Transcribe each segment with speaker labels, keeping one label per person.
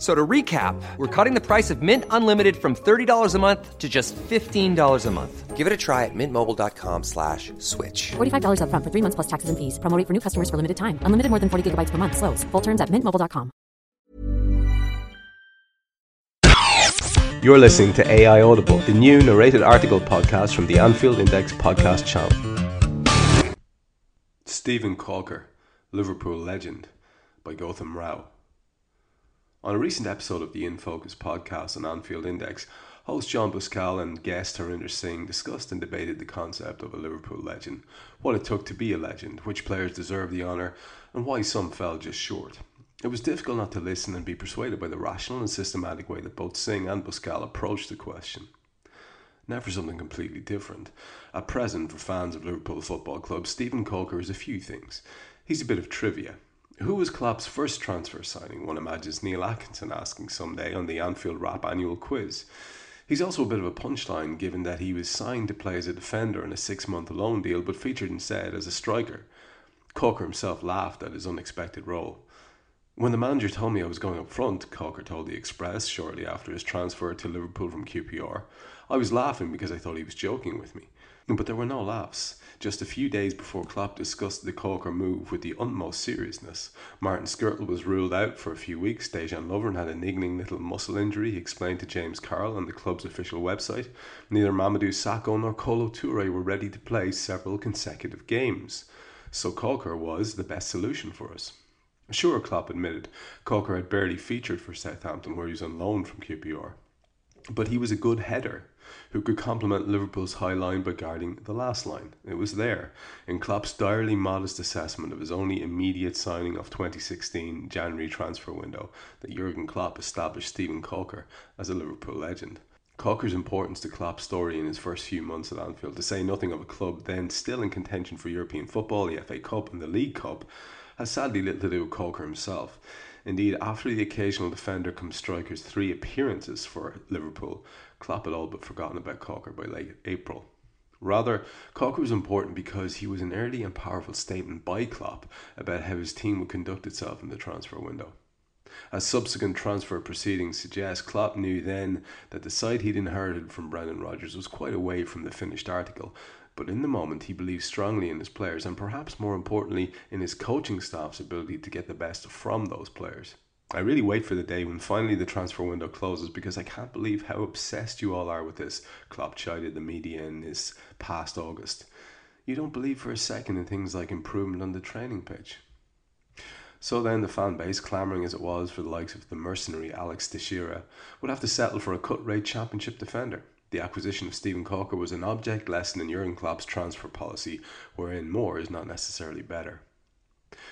Speaker 1: F- So to recap, we're cutting the price of Mint Unlimited from $30 a month to just $15 a month.
Speaker 2: Give it a try at mintmobile.com slash switch.
Speaker 3: $45 upfront for three months plus taxes and fees. Promo rate for new customers for limited time. Unlimited more than 40 gigabytes per month. Slows. Full terms at mintmobile.com.
Speaker 4: You're listening to AI Audible, the new narrated article podcast from the Anfield Index podcast channel. Steven Caulker, Liverpool legend, by Gotham Rao. On a recent episode of the In Focus podcast on Anfield Index, host John Buscal and guest Harinder Singh discussed and debated the concept of a Liverpool legend, what it took to be a legend, which players deserve the honour, and why some fell just short. It was difficult not to listen and be persuaded by the rational and systematic way that both Singh and Buscal approached the question. Now for something completely different. At present, for fans of Liverpool Football Club, Steven Caulker is a few things. He's a bit of trivia. Who was Klopp's first transfer signing? One imagines Neil Atkinson asking someday on the Anfield Wrap annual quiz. He's also a bit of a punchline given that he was signed to play as a defender in a six month loan deal but featured instead as a striker. Caulker himself laughed at his unexpected role. When the manager told me I was going up front, Caulker told the Express shortly after his transfer to Liverpool from QPR, I was laughing because I thought he was joking with me. But there were no laughs. Just a few days before Klopp discussed the Caulker move with the utmost seriousness, Martin Skrtel was ruled out for a few weeks. Dejan Lovren had a niggling little muscle injury, he explained to James Carroll on the club's official website. Neither Mamadou Sakho nor Kolo Toure were ready to play several consecutive games. So Caulker was the best solution for us. Sure, Klopp admitted, Caulker had barely featured for Southampton where he was on loan from QPR. But he was a good header who could complement Liverpool's high line by guarding the last line. It was there, in Klopp's direly modest assessment of his only immediate signing of 2016 January transfer window, that Jurgen Klopp established Steven Caulker as a Liverpool legend. Caulker's importance to Klopp's story in his first few months at Anfield, to say nothing of a club then still in contention for European football, the FA Cup and the League Cup, has sadly little to do with Caulker himself. Indeed, after the occasional defender come striker's three appearances for Liverpool, Klopp had all but forgotten about Caulker by late April. Rather, Caulker was important because he was an early and powerful statement by Klopp about how his team would conduct itself in the transfer window. As subsequent transfer proceedings suggest, Klopp knew then that the side he'd inherited from Brendan Rodgers was quite away from the finished article, but in the moment he believed strongly in his players and perhaps more importantly in his coaching staff's ability to get the best from those players. I really wait for the day when finally the transfer window closes because I can't believe how obsessed you all are with this, Klopp chided the media in his past August. You don't believe for a second in things like improvement on the training pitch. So then, the fan base, clamouring as it was for the likes of the mercenary Alex Teixeira, would have to settle for a cut rate championship defender. The acquisition of Steven Caulker was an object lesson in Jurgen Klopp's transfer policy, wherein more is not necessarily better.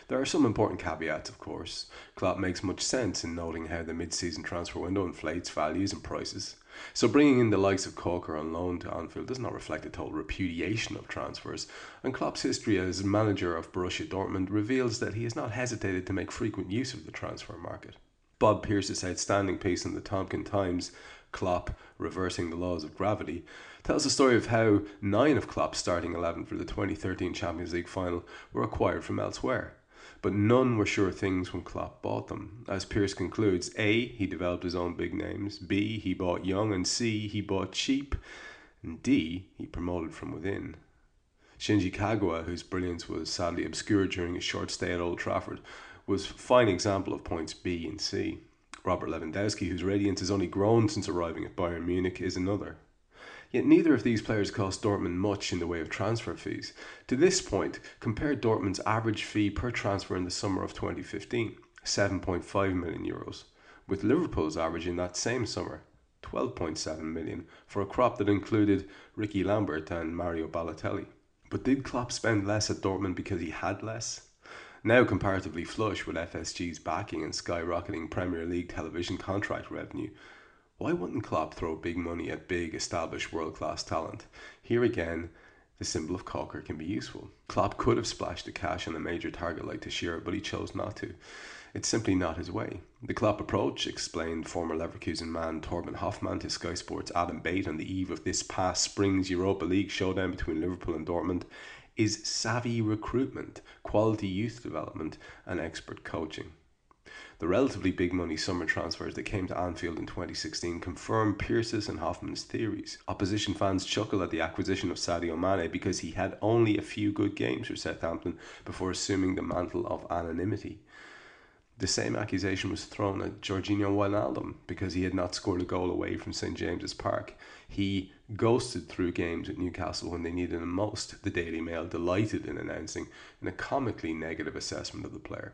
Speaker 4: There are some important caveats, of course. Klopp makes much sense in noting how the mid-season transfer window inflates values and prices. So bringing in the likes of Caulker on loan to Anfield does not reflect a total repudiation of transfers, and Klopp's history as manager of Borussia Dortmund reveals that he has not hesitated to make frequent use of the transfer market. Bob Pearce's outstanding piece in the Tomkins Times, Klopp reversing the laws of gravity, tells the story of how nine of Klopp's starting 11 for the 2013 Champions League final were acquired from elsewhere. But none were sure things when Klopp bought them. As Pierce concludes, A, he developed his own big names, B, he bought young, and C, he bought cheap, and D, he promoted from within. Shinji Kagawa, whose brilliance was sadly obscured during his short stay at Old Trafford, was a fine example of points B and C. Robert Lewandowski, whose radiance has only grown since arriving at Bayern Munich, is another. Yet neither of these players cost Dortmund much in the way of transfer fees. To this point, compare Dortmund's average fee per transfer in the summer of 2015, 7.5 million euros, with Liverpool's average in that same summer, 12.7 million, for a crop that included Rickie Lambert and Mario Balotelli. But did Klopp spend less at Dortmund because he had less? Now comparatively flush with FSG's backing and skyrocketing Premier League television contract revenue, why wouldn't Klopp throw big money at big, established, world class talent? Here again, the symbol of Caulker can be useful. Klopp could have splashed the cash on a major target like Teixeira, but he chose not to. It's simply not his way. The Klopp approach, explained former Leverkusen man Torben Hoffmann to Sky Sports Adam Bate on the eve of this past spring's Europa League showdown between Liverpool and Dortmund, is savvy recruitment, quality youth development, and expert coaching. The relatively big money summer transfers that came to Anfield in 2016 confirm Pearce's and Hoffmann's theories. Opposition fans chuckle at the acquisition of Sadio Mane because he had only a few good games for Southampton before assuming the mantle of anonymity. The same accusation was thrown at Georginio Wijnaldum because he had not scored a goal away from St James's Park. He ghosted through games at Newcastle when they needed him most, the Daily Mail delighted in announcing in a comically negative assessment of the player.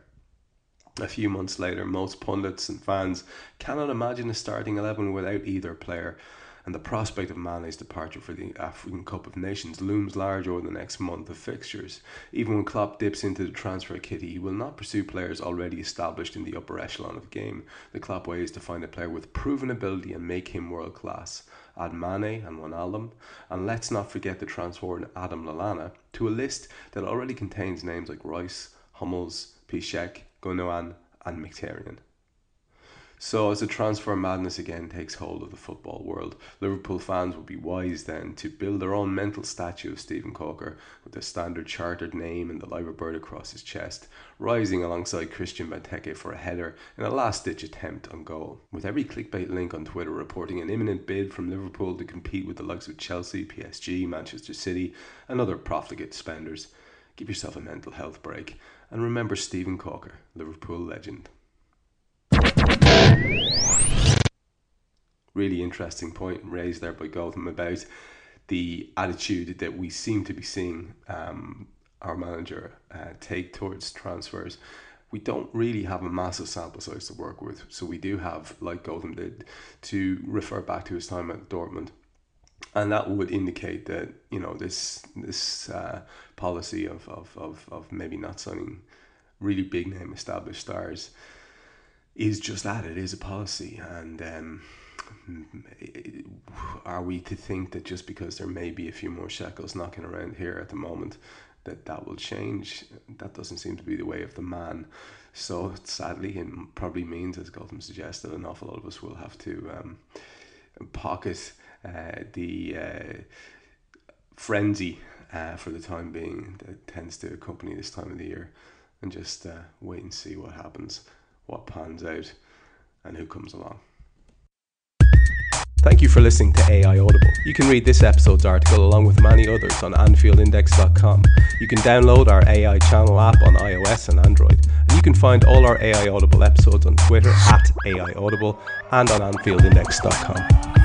Speaker 4: A few months later, most pundits and fans cannot imagine a starting 11 without either player, and the prospect of Mane's departure for the African Cup of Nations looms large over the next month of fixtures. Even when Klopp dips into the transfer kitty, he will not pursue players already established in the upper echelon of the game. The Klopp way is to find a player with proven ability and make him world class. Add Mane and Wijnaldum, and let's not forget the transfer Adam Lallana to a list that already contains names like Reus, Hummels, Piszczek, Gundogan, and Mkhitaryan. So, as the transfer madness again takes hold of the football world, Liverpool fans would be wise then to build their own mental statue of Steven Caulker with the standard chartered name and the liver bird across his chest, rising alongside Christian Benteke for a header in a last ditch attempt on goal. With every clickbait link on Twitter reporting an imminent bid from Liverpool to compete with the likes of Chelsea, PSG, Manchester City, and other profligate spenders, give yourself a mental health break and remember Steven Caulker, Liverpool legend. Really interesting point raised there by Gotham about the attitude that we seem to be seeing um, our manager uh, take towards transfers. We don't really have a massive sample size to work with, so we do have, like Gotham did, to refer back to his time at Dortmund, and that would indicate that you know this this uh, policy of, of, of, of maybe not signing really big name established stars is just that. It is a policy. And um, are we to think that just because there may be a few more shekels knocking around here at the moment that that will change? That doesn't seem to be the way of the man. So sadly it probably means as Gotham suggested an awful lot of us will have to um, pocket the uh, frenzy uh, for the time being that tends to accompany this time of the year and just uh, wait and see what happens, what pans out, and who comes along. Thank you for listening to AI Audible. You can read this episode's article along with many others on AnfieldIndex.com. You can download our AI channel app on iOS and Android. And you can find all our AI Audible episodes on Twitter at AI Audible and on AnfieldIndex.com.